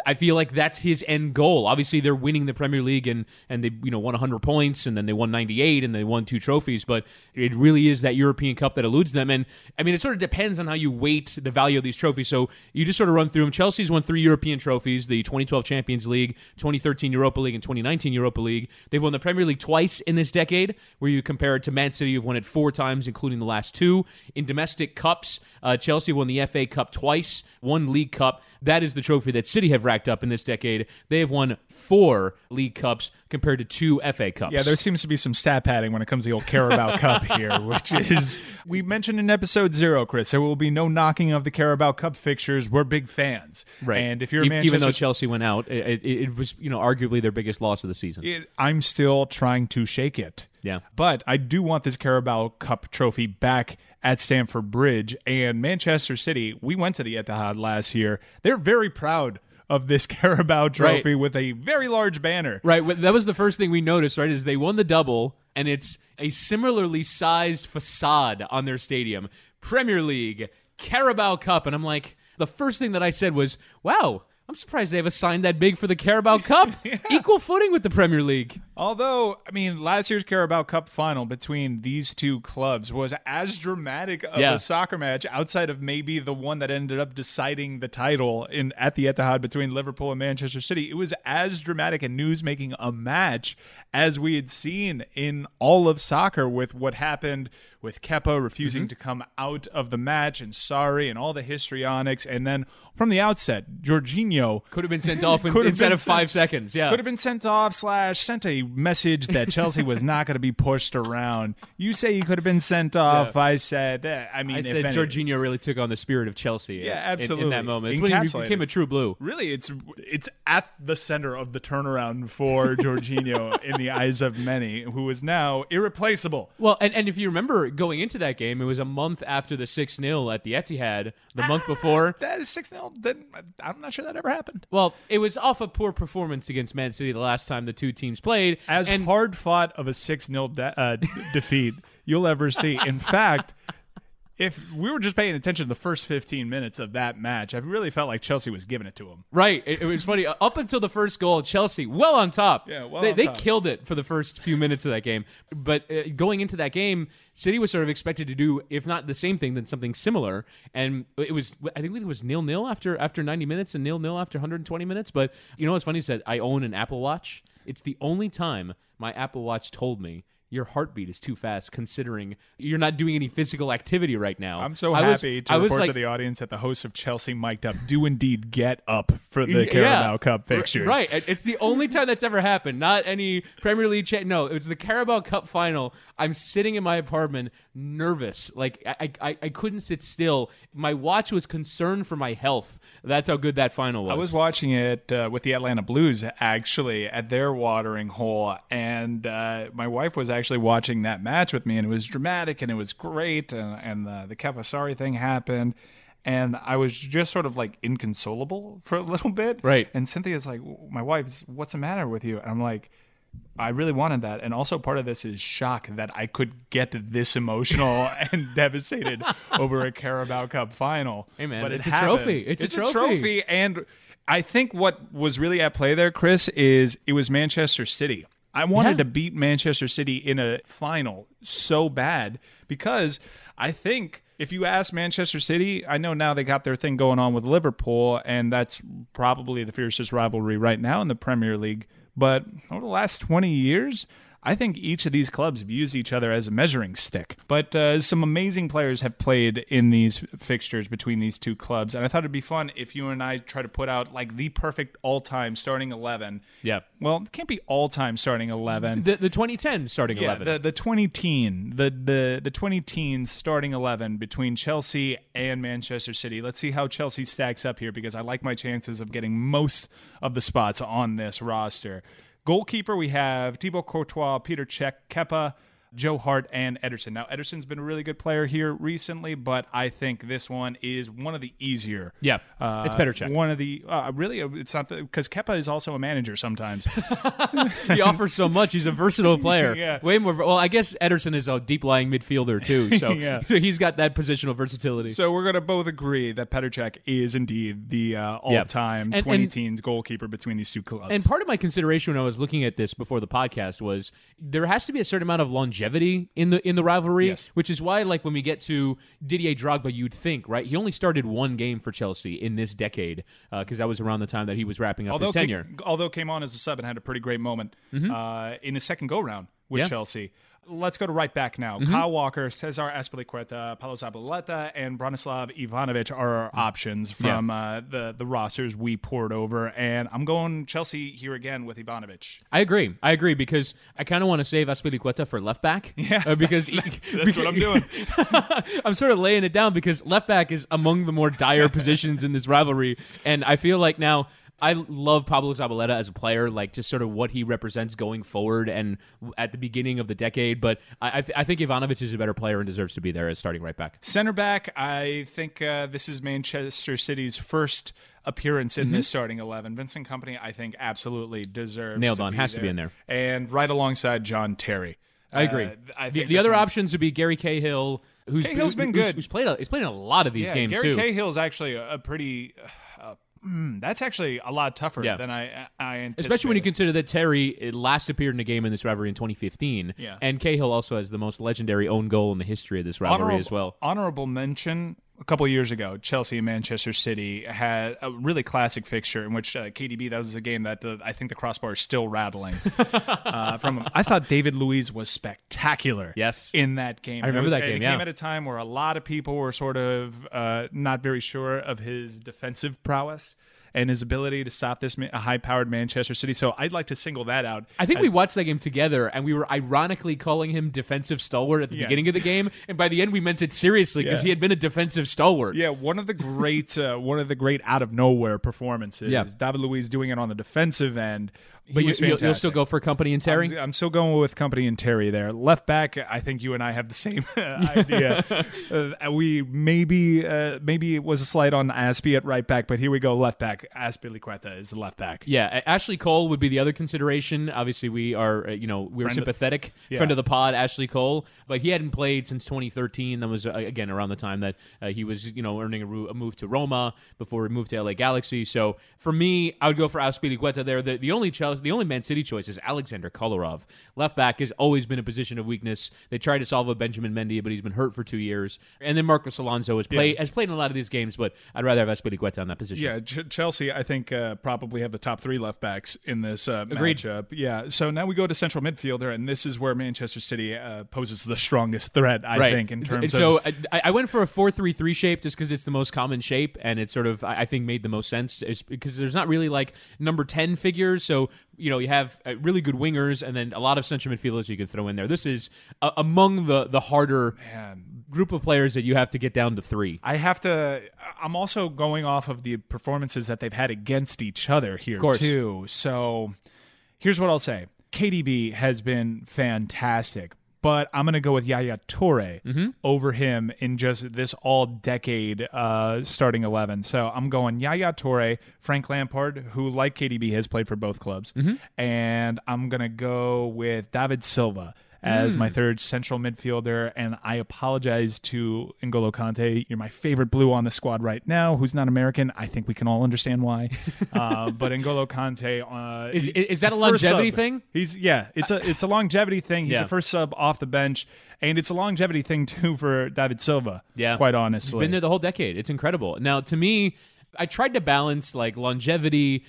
S4: I feel like that's his end goal. Obviously, they're winning the Premier League, and and they you know won 100 points, and then they won 98, and they won two trophies. But it really is that European Cup that eludes them. And I mean, it sort of depends on how you weight the value of these trophies. So you just sort of run through them. Chelsea's won three European trophies: the 2012 Champions League, 2013 Europa League, and 2019 Europa League. They've won the Premier League twice in this decade. Where you compare it to Man City, who've won it four times, including the last two in domestic cups. Uh, Chelsea won the FA Cup twice, one League Cup. That is the trophy that City have racked up in this decade. They have won four League Cups compared to two FA Cups.
S3: Yeah, there seems to be some stat padding when it comes to the old Carabao Cup here, which is we mentioned in episode zero, Chris. There will be no knocking of the Carabao Cup fixtures. We're big fans,
S4: Right.
S3: And if you're a
S4: E-
S3: Manchester,
S4: even though Chelsea went out, it, it, it was you know arguably their biggest loss of the season.
S3: it, I'm still trying to shake it.
S4: Yeah.
S3: But I do want this Carabao Cup trophy back at Stamford Bridge and Manchester City. We went to the Etihad last year. They're very proud of this Carabao trophy
S4: Right.
S3: with a very large banner.
S4: Right. That was the first thing we noticed, right? Is they won the double, and it's a similarly sized facade on their stadium. Premier League, Carabao Cup. And I'm like, the first thing that I said was, wow, I'm surprised they have a sign that big for the Carabao Cup. Equal footing with the Premier League.
S3: Although, I mean, last year's Carabao Cup final between these two clubs was as dramatic of
S4: Yeah.
S3: a soccer match outside of maybe the one that ended up deciding the title in at the Etihad between Liverpool and Manchester City. It was as dramatic and news making a match as we had seen in all of soccer with what happened with Kepa refusing
S4: Mm-hmm.
S3: to come out of the match and Sarri and all the histrionics and then from the outset, Jorginho
S4: Could have been sent off in, instead of five
S3: sent-
S4: seconds. Yeah.
S3: could have been sent off slash sent a message that Chelsea was not going to be pushed around. You say he could have been sent off.
S4: Yeah.
S3: I said, eh, I mean,
S4: I
S3: if
S4: said
S3: any-
S4: Jorginho really took on the spirit of Chelsea.
S3: Yeah,
S4: in- in- In, that moment, it's when he became a true blue.
S3: Really, it's it's at the center of the turnaround for Jorginho in the eyes of many, who is now irreplaceable.
S4: Well, and, and if you remember going into that game, it was a month after the 6 0 at the Etihad, the month before.
S3: That is six 0 I'm not sure that ever happened.
S4: Well, it was off a poor performance against Man City the last time the two teams played.
S3: As
S4: and
S3: hard fought of a six 0 de- uh, defeat you'll ever see. In fact. If we were just paying attention to the first 15 minutes of that match, I really felt like Chelsea was giving it to them.
S4: Right. It, it was funny. Uh, Up until the first goal, Chelsea well on top.
S3: Yeah, well
S4: they, they
S3: top.
S4: killed it for the first few minutes of that game. But uh, going into that game, City was sort of expected to do, if not the same thing, then something similar. And it was, I think it was nil nil after after 90 minutes and nil nil after 120 minutes. But you know what's funny is that I own an Apple Watch. It's the only time my Apple Watch told me. Your heartbeat is too fast, considering you're not doing any physical activity right now.
S3: I'm so
S4: I was-
S3: happy to
S4: I was
S3: report
S4: like,
S3: to the audience that the hosts of Chelsea Mic'd Up do indeed get up for the
S4: Yeah.
S3: Carabao Cup fixtures.
S4: Right. It's the only time that's ever happened. Not any Premier League cha- No, it was the Carabao Cup final. I'm sitting in my apartment, nervous. Like I, I, I couldn't sit still. My watch was concerned for my health. That's how good that final was.
S3: I was watching it uh, with the Atlanta Blues actually at their watering hole, and uh, my wife was actually watching that match with me, and it was dramatic and it was great, and, and the, the Kepa-Sarri thing happened. And I was just sort of like inconsolable for a little bit.
S4: Right.
S3: And Cynthia's like, my wife's, what's the matter with you? And I'm like, I really wanted that. And also part of this is shock that I could get this emotional and devastated over a Carabao Cup final.
S4: Hey, man,
S3: but it
S4: it's a trophy. It's a
S3: It's
S4: trophy.
S3: trophy. And I think what was really at play there, Chris, is it was Manchester City. I wanted
S4: Yeah.
S3: to beat Manchester City in a final so bad because I think if you ask Manchester City, I know now they got their thing going on with Liverpool, and that's probably the fiercest rivalry right now in the Premier League. But over the last 20 years, I think each of these clubs have used each other as a measuring stick. But uh, some amazing players have played in these fixtures between these two clubs, and I thought it'd be fun if you and I try to put out like the perfect all-time starting eleven.
S4: Yeah.
S3: Well, it can't be all-time starting eleven.
S4: the the 2010 starting
S3: Yeah,
S4: 11.
S3: the the twenty teen, the the the twenty teens starting eleven between Chelsea and Manchester City. Let's see how Chelsea stacks up here because I like my chances of getting most of the spots on this roster. Goalkeeper, we have Thibaut Courtois, Peter Cech, Kepa. Joe Hart and Ederson. Now, Ederson's been a really good player here recently, but I think this one is one of the easier.
S4: Yeah,
S3: Uh,
S4: it's Petr Cech.
S3: One of the uh, really, it's not because Kepa is also a manager sometimes.
S4: he offers so much. He's a versatile player.
S3: Yeah.
S4: Way more. Well, I guess Ederson is a deep lying midfielder too, so
S3: Yeah.
S4: he's got that positional versatility.
S3: so we're gonna both agree that Petr Cech is indeed the uh, all-time
S4: And-
S3: 20
S4: and-
S3: teens goalkeeper between these two clubs.
S4: And part of my consideration when I was looking at this before the podcast was there has to be a certain amount of longevity in the in the rivalry,
S3: Yes.
S4: which is why like when we get to Didier Drogba, you'd think right he only started one game for Chelsea in this decade because that was around the time that he was wrapping up
S3: although
S4: his tenure. Mm-hmm.
S3: Came, although came on as a sub and had a pretty great moment uh, in his second go round with
S4: Yeah.
S3: Chelsea. Let's go to right back now.
S4: Mm-hmm.
S3: Kyle Walker, Cesar Azpilicueta, Paulo Zabaleta, and Branislav Ivanovic are our options from uh, the the rosters we poured over. And I'm going Chelsea here again with Ivanovic.
S4: I agree. I agree because I kind of want to save Azpilicueta for left back.
S3: Yeah,
S4: uh, because
S3: that's what I'm doing.
S4: I'm sort of laying it down because left back is among the more dire positions in this rivalry, and I feel like now. I love Pablo Zabaleta as a player, like just sort of what he represents going forward and at the beginning of the decade. But I, I, th- I think Ivanovic is a better player and deserves to be there as starting right back.
S3: Center back, I think uh, this is Manchester City's first appearance in this starting 11. Vincent Kompany, I think, absolutely deserves
S4: Mm-hmm. Nailed on. Has to be in there.
S3: And right alongside John Terry.
S4: I agree.
S3: Uh, I
S4: the
S3: think
S4: the other
S3: one's-
S4: options would be Gary Cahill, who's
S3: Cahill's been
S4: who's-
S3: good.
S4: Who's played a, he's played in a lot of these
S3: Yeah,
S4: games
S3: Gary
S4: too.
S3: Cahill's actually a, a pretty. Mm, that's actually a lot tougher
S4: Yeah.
S3: than I I anticipated.
S4: Especially when you consider that Terry last appeared in a game in this rivalry in 2015,
S3: Yeah.
S4: and Cahill also has the most legendary own goal in the history of this rivalry
S3: honorable,
S4: as well.
S3: Honorable mention. A couple of years ago, Chelsea and Manchester City had a really classic fixture in which uh, KDB. That was a game that the, I think the crossbar is still rattling uh, from him. I thought David Luiz was spectacular.
S4: Yes.
S3: in that game.
S4: I remember
S3: was-
S4: that game,
S3: It
S4: yeah.
S3: came at a time where a lot of people were sort of uh, not very sure of his defensive prowess and his ability to stop this ma- high-powered Manchester City. So I'd like to single that out.
S4: I think we watched that game together, and we were ironically calling him defensive stalwart at the
S3: Yeah.
S4: beginning of the game, and by the end we meant it seriously because
S3: Yeah.
S4: he had been a defensive stalwart.
S3: Yeah, one of the great, uh, one of the great out of nowhere performances.
S4: Yeah.
S3: David Luiz doing it on the defensive end.
S4: But you, you'll, you'll still go for Kompany and Terry.
S3: I'm, I'm still going with Kompany and Terry there. Left back, I think you and I have the same idea. uh, we maybe uh, maybe it was a slight on Aspie at right back, but here we go. Left back, Azpilicueta is the left back.
S4: Yeah, Ashley Cole would be the other consideration. Obviously, we are, uh, you know, we're
S3: Friend of-
S4: sympathetic.
S3: Yeah.
S4: Friend of the pod, Ashley Cole, but he hadn't played since 2013. That was uh, again around the time that uh, he was, you know, earning a, ru- a move to Roma before he moved to LA Galaxy. So for me, I would go for Azpilicueta there. The, the only Chelsea, the only Man City choice is Alexander Kolarov. Left back has always been a position of weakness. They tried to solve with Benjamin Mendy, but he's been hurt for two years. And then Marcos Alonso has played has played in a lot of these games, but I'd rather have Azpilicueta on that position.
S3: Yeah, Ch- Chelsea, I think, uh, probably have the top three left backs in this uh,
S4: Agreed.
S3: matchup. Yeah, so now we go to central midfielder, and this is where Manchester City uh, poses the strongest threat, I
S4: right.
S3: think, in terms
S4: so
S3: of.
S4: I, I went for a four-three-three shape just because it's the most common shape and it sort of I think made the most sense because there's not really like number ten figures. So you know you have uh, really good wingers and then a lot of central midfielders you could throw in there. This is uh, among the the harder
S3: Man.
S4: group of players that you have to get down to three.
S3: I have to. I'm also going off of the performances that they've had against each other here, too. So here's what I'll say KDB has been fantastic, but I'm going to go with Yaya Toure
S4: Mm-hmm.
S3: over him in just this all decade uh, starting 11. So I'm going Yaya Toure, Frank Lampard, who, like KDB, has played for both clubs.
S4: Mm-hmm.
S3: And I'm going to go with David Silva as
S4: Mm.
S3: my third central midfielder. And I apologize to N'Golo Kante. You're my favorite blue on the squad right now, who's not American. I think we can all understand why. uh, but N'Golo Kante uh,
S4: Is- is that a longevity thing?
S3: He's yeah, it's a it's a longevity thing. He's
S4: Yeah.
S3: the first sub off the bench, and it's a longevity thing too for David Silva.
S4: Yeah.
S3: quite
S4: He's
S3: honestly.
S4: been there the whole decade. It's incredible. Now, to me, I tried to balance like longevity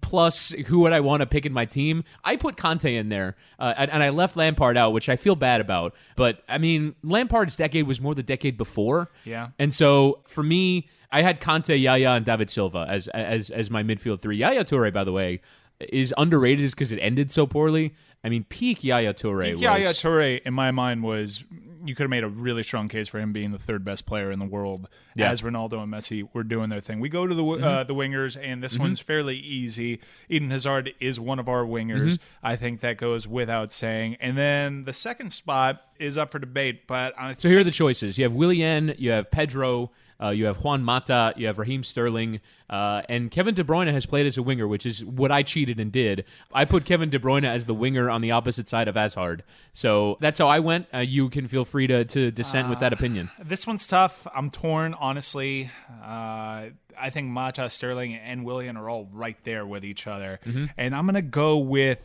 S4: plus who would I want to pick in my team. I put Kante in there, uh, and, and I left Lampard out, which I feel bad about. But I mean, Lampard's decade was more the decade before.
S3: Yeah.
S4: And so for me, I had Kante, Yaya, and David Silva as as as my midfield three. Yaya Toure, by the way, is underrated just because it ended so poorly. I mean, peak Yaya Toure was
S3: Yaya Toure, in my mind, was you could have made a really strong case for him being the third best player in the world
S4: Yeah.
S3: as Ronaldo and Messi were doing their thing. We go to the uh, mm-hmm. the wingers, and this mm-hmm. one's fairly easy. Eden Hazard is one of our wingers. Mm-hmm. I think that goes without saying. And then the second spot is up for debate, but I
S4: So here are the choices. You have Willian, you have Pedro, uh, you have Juan Mata, you have Raheem Sterling, uh, and Kevin De Bruyne has played as a winger, which is what I cheated and did. I put Kevin De Bruyne as the winger on the opposite side of Hazard. So that's how I went. Uh, you can feel free to, to dissent with that opinion.
S3: This one's tough. I'm torn, honestly. Uh, I think Mata, Sterling, and Willian are all right there with each other, and I'm gonna go with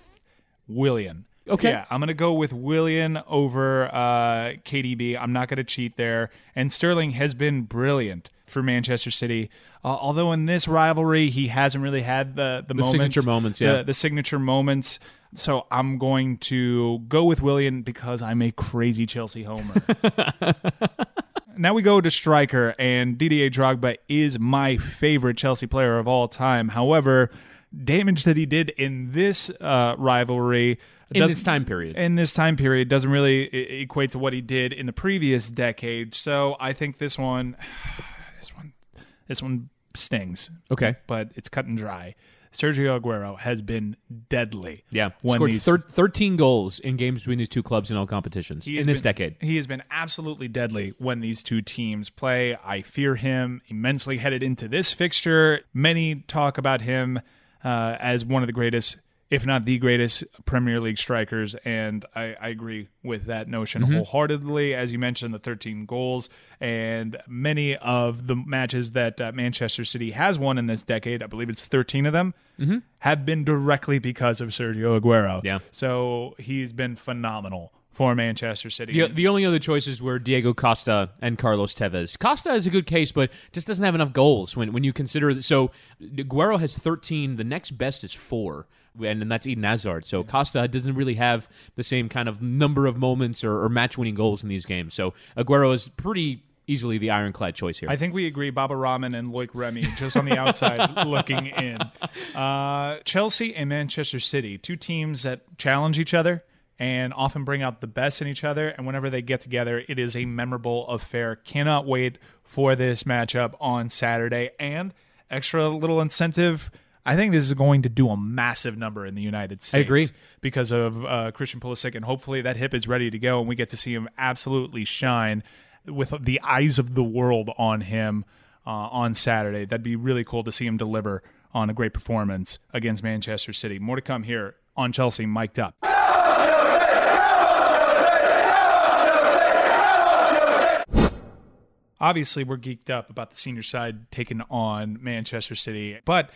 S3: Willian.
S4: Okay.
S3: Yeah, I'm gonna go with Willian over uh, KDB. I'm not gonna cheat there. And Sterling has been brilliant for Manchester City. Uh, although in this rivalry, he hasn't really had the the, moments,
S4: signature moments, yeah.
S3: the, the signature moments. So I'm going to go with Willian because I'm a crazy Chelsea homer. Now we go to striker, and Didier Drogba is my favorite Chelsea player of all time. However, damage that he did in this uh, rivalry
S4: In this time period.
S3: in this time period doesn't really equate to what he did in the previous decade. So I think this one, this one, this one stings.
S4: Okay.
S3: but it's cut and dry. Sergio Aguero has been deadly.
S4: Yeah. Scored
S3: these
S4: thir- 13 goals in games between these two clubs in all competitions in this
S3: been-
S4: decade.
S3: He has been absolutely deadly when these two teams play. I fear him immensely headed into this fixture. Many talk about him uh, as one of the greatest, if not the greatest, Premier League strikers, and I, I agree with that notion wholeheartedly. As you mentioned, the 13 goals and many of the matches that uh, Manchester City has won in this decade, I believe it's 13 of them, have been directly because of Sergio Aguero.
S4: Yeah.
S3: So he's been phenomenal for Manchester City.
S4: The, the only other choices were Diego Costa and Carlos Tevez. Costa is a good case, but just doesn't have enough goals when, when you consider. So Aguero has 13. The next best is four, and, and that's Eden Hazard. So Costa doesn't really have the same kind of number of moments or, or match winning goals in these games. So Aguero is pretty easily the ironclad choice here.
S3: I think we agree, Baba Rahman and Loic Remy, just on the outside looking in. Uh, Chelsea and Manchester City, two teams that challenge each other and often bring out the best in each other. And whenever they get together, it is a memorable affair. Cannot wait for this matchup on Saturday. And extra little incentive. I think this is going to do a massive number in the United States.
S4: I agree.
S3: because of uh, Christian Pulisic, and hopefully that hip is ready to go, and we get to see him absolutely shine with the eyes of the world on him uh, on Saturday. That'd be really cool to see him deliver on a great performance against Manchester City. More to come here on Chelsea, mic'd up. Obviously, we're geeked up about the senior side taking on Manchester City, but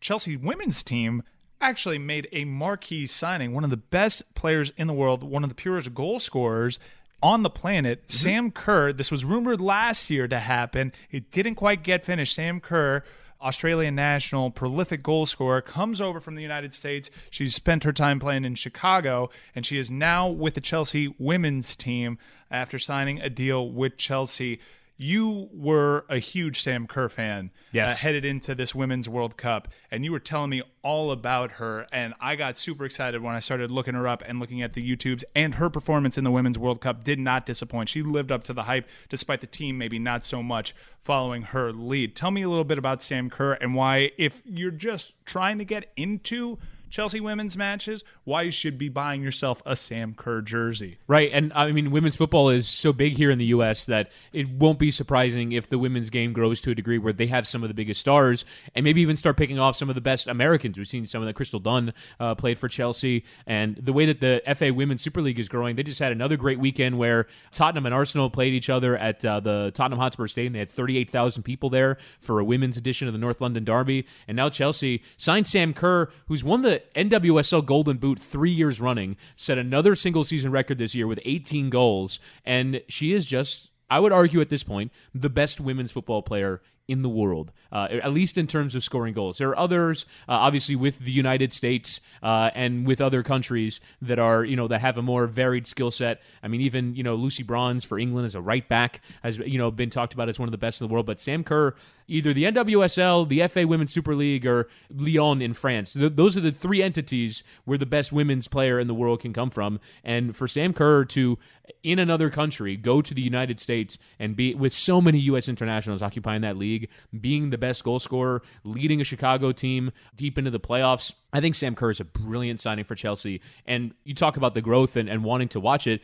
S3: Chelsea women's team actually made a marquee signing. One of the best players in the world, one of the purest goal scorers on the planet, mm-hmm. Sam Kerr. This was rumored last year to happen. It didn't quite get finished. Sam Kerr. Australian national, prolific goal scorer, comes over from the United States. She's spent her time playing in Chicago, and she is now with the Chelsea women's team after signing a deal with Chelsea. You were a huge Sam Kerr fan
S4: Yes.
S3: uh, headed into this Women's World Cup, and you were telling me all about her, and I got super excited when I started looking her up and looking at the YouTubes, and her performance in the Women's World Cup did not disappoint. She lived up to the hype, despite the team maybe not so much following her lead. Tell me a little bit about Sam Kerr and why, if you're just trying to get into Chelsea women's matches, why you should be buying yourself a Sam Kerr jersey.
S4: Right, and I mean, women's football is so big here in the U.S. that it won't be surprising if the women's game grows to a degree where they have some of the biggest stars, and maybe even start picking off some of the best Americans. We've seen some of the Crystal Dunn uh, played for Chelsea, and the way that the FA Women's Super League is growing, they just had another great weekend where Tottenham and Arsenal played each other at uh, the Tottenham Hotspur Stadium. They had thirty-eight thousand people there for a women's edition of the North London Derby, and now Chelsea signed Sam Kerr, who's won the NWSL Golden Boot three years running, set another single season record this year with 18 goals, and she is just, I would argue at this point, the best women's football player in the world, uh, at least in terms of scoring goals. There are others, uh, obviously, with the United States uh, and with other countries that are, you know, that have a more varied skill set. I mean, even you know, Lucy Bronze for England as a right back has you know been talked about as one of the best in the world. But Sam Kerr, either the NWSL, the FA Women's Super League, or Lyon in France, th- those are the three entities where the best women's player in the world can come from. And for Sam Kerr to in another country go to the United States and be with so many U.S. internationals occupying that league, being the best goal scorer, leading a Chicago team deep into the playoffs. I think Sam Kerr is a brilliant signing for Chelsea. And you talk about the growth and, and wanting to watch it.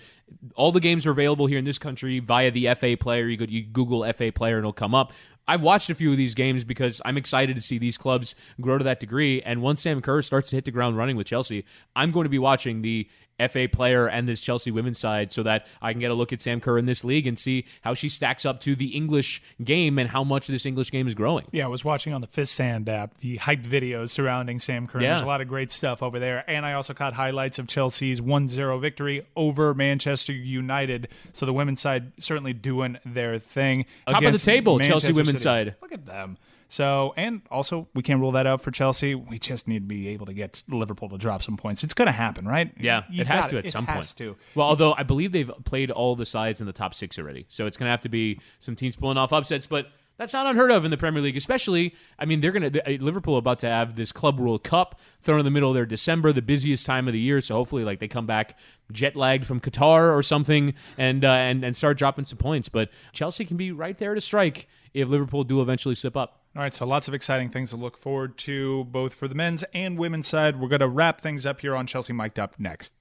S4: All the games are available here in this country via the FA player. You could you Google FA player and it'll come up. I've watched a few of these games because I'm excited to see these clubs grow to that degree. And once Sam Kerr starts to hit the ground running with Chelsea, I'm going to be watching the FA player and this Chelsea women's side so that I can get a look at Sam Kerr in this league and see how she stacks up to the English game and how much this English game is growing.
S3: Yeah, I was watching on the 5th Stand app the hype videos surrounding Sam Kerr.
S4: Yeah.
S3: There's a lot of great stuff over there. And I also caught highlights of Chelsea's 1 0 victory over Manchester United. So the women's side certainly doing their thing.
S4: Top of the table, Chelsea women's
S3: City.
S4: side.
S3: Look at them. So, and also, we can't rule that out for Chelsea. We just need to be able to get Liverpool to drop some points. It's going to happen, right?
S4: Yeah,
S3: You
S4: it has to at
S3: It
S4: some
S3: has
S4: point.
S3: to.
S4: Well, although I believe they've played all the sides in the top six already, so it's going to have to be some teams pulling off upsets. But that's not unheard of in the Premier League, especially. I mean, they're going to Liverpool about to have this Club World Cup thrown in the middle of their December, the busiest time of the year. So hopefully, like they come back jet lagged from Qatar or something, and uh, and and start dropping some points. But Chelsea can be right there to strike if Liverpool do eventually slip up.
S3: All right, so lots of exciting things to look forward to, both for the men's and women's side. We're going to wrap things up here on Chelsea Mic'd Up next.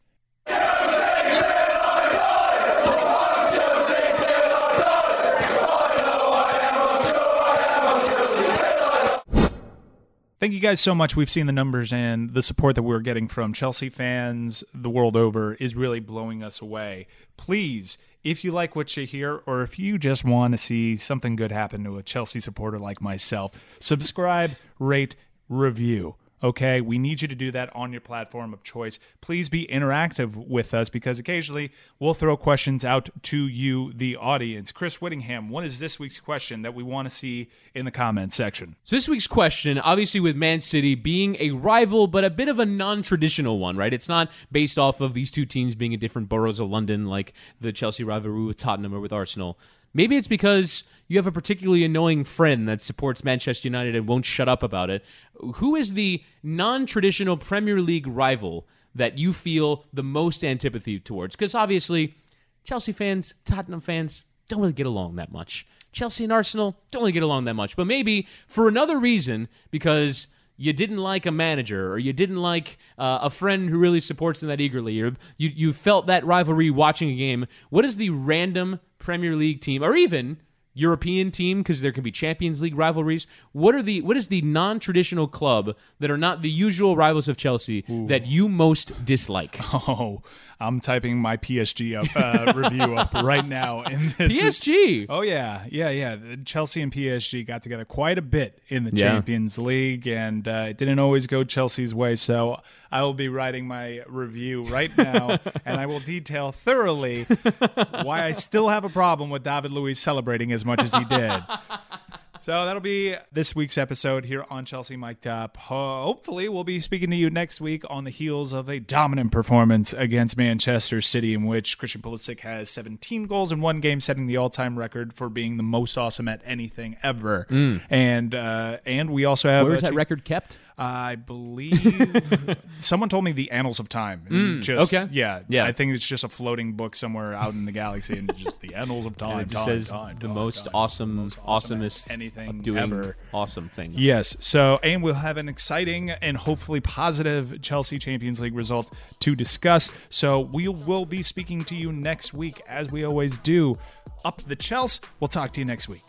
S3: Thank you guys so much. We've seen the numbers and the support that we're getting from Chelsea fans the world over is really blowing us away. Please, if you like what you hear, or if you just want to see something good happen to a Chelsea supporter like myself, subscribe, rate, review. Okay, we need you to do that on your platform of choice. Please be interactive with us because occasionally we'll throw questions out to you, the audience. Chris Whittingham, what is this week's question that we want to see in the comments section?
S4: So this week's question, obviously with Man City being a rival, but a bit of a non-traditional one, right? It's not based off of these two teams being in different boroughs of London, like the Chelsea rivalry with Tottenham or with Arsenal. Maybe it's because you have a particularly annoying friend that supports Manchester United and won't shut up about it. Who is the non-traditional Premier League rival that you feel the most antipathy towards? Because obviously, Chelsea fans, Tottenham fans don't really get along that much. Chelsea and Arsenal don't really get along that much. But maybe for another reason, because you didn't like a manager or you didn't like uh, a friend who really supports them that eagerly or you, you felt that rivalry watching a game, what is the random Premier League team or even European team because there can be Champions League rivalries. What are the what is the non-traditional club that are not the usual rivals of Chelsea that you most dislike?
S3: Oh, I'm typing my PSG up uh, review up right now. And this is-
S4: PSG.
S3: Oh yeah, yeah, yeah. Chelsea and PSG got together quite a bit in the
S4: Yeah.
S3: Champions League, and uh, it didn't always go Chelsea's way. So I will be writing my review right now, and I will detail thoroughly why I still have a problem with David Luiz celebrating as much as he did. So that'll be this week's episode here on Chelsea Mic'd Up. Hopefully, we'll be speaking to you next week on the heels of a dominant performance against Manchester City, in which Christian Pulisic has 17 goals in one game, setting the all-time record for being the most awesome at anything ever. And uh, and we also have
S4: Where is that record kept?
S3: I believe someone told me the Annals of Time. And mm, just,
S4: okay.
S3: yeah,
S4: Yeah.
S3: I think it's just a floating book somewhere out in the galaxy, and just the Annals of Time.
S4: And it
S3: time,
S4: says
S3: time,
S4: the
S3: time,
S4: most awesome,
S3: most awesome
S4: awesomest
S3: anything
S4: doing
S3: ever.
S4: awesome things.
S3: Yes. So, and we'll have an exciting and hopefully positive Chelsea Champions League result to discuss. So, we will be speaking to you next week, as we always do. Up the Chelsea. We'll talk to you next week.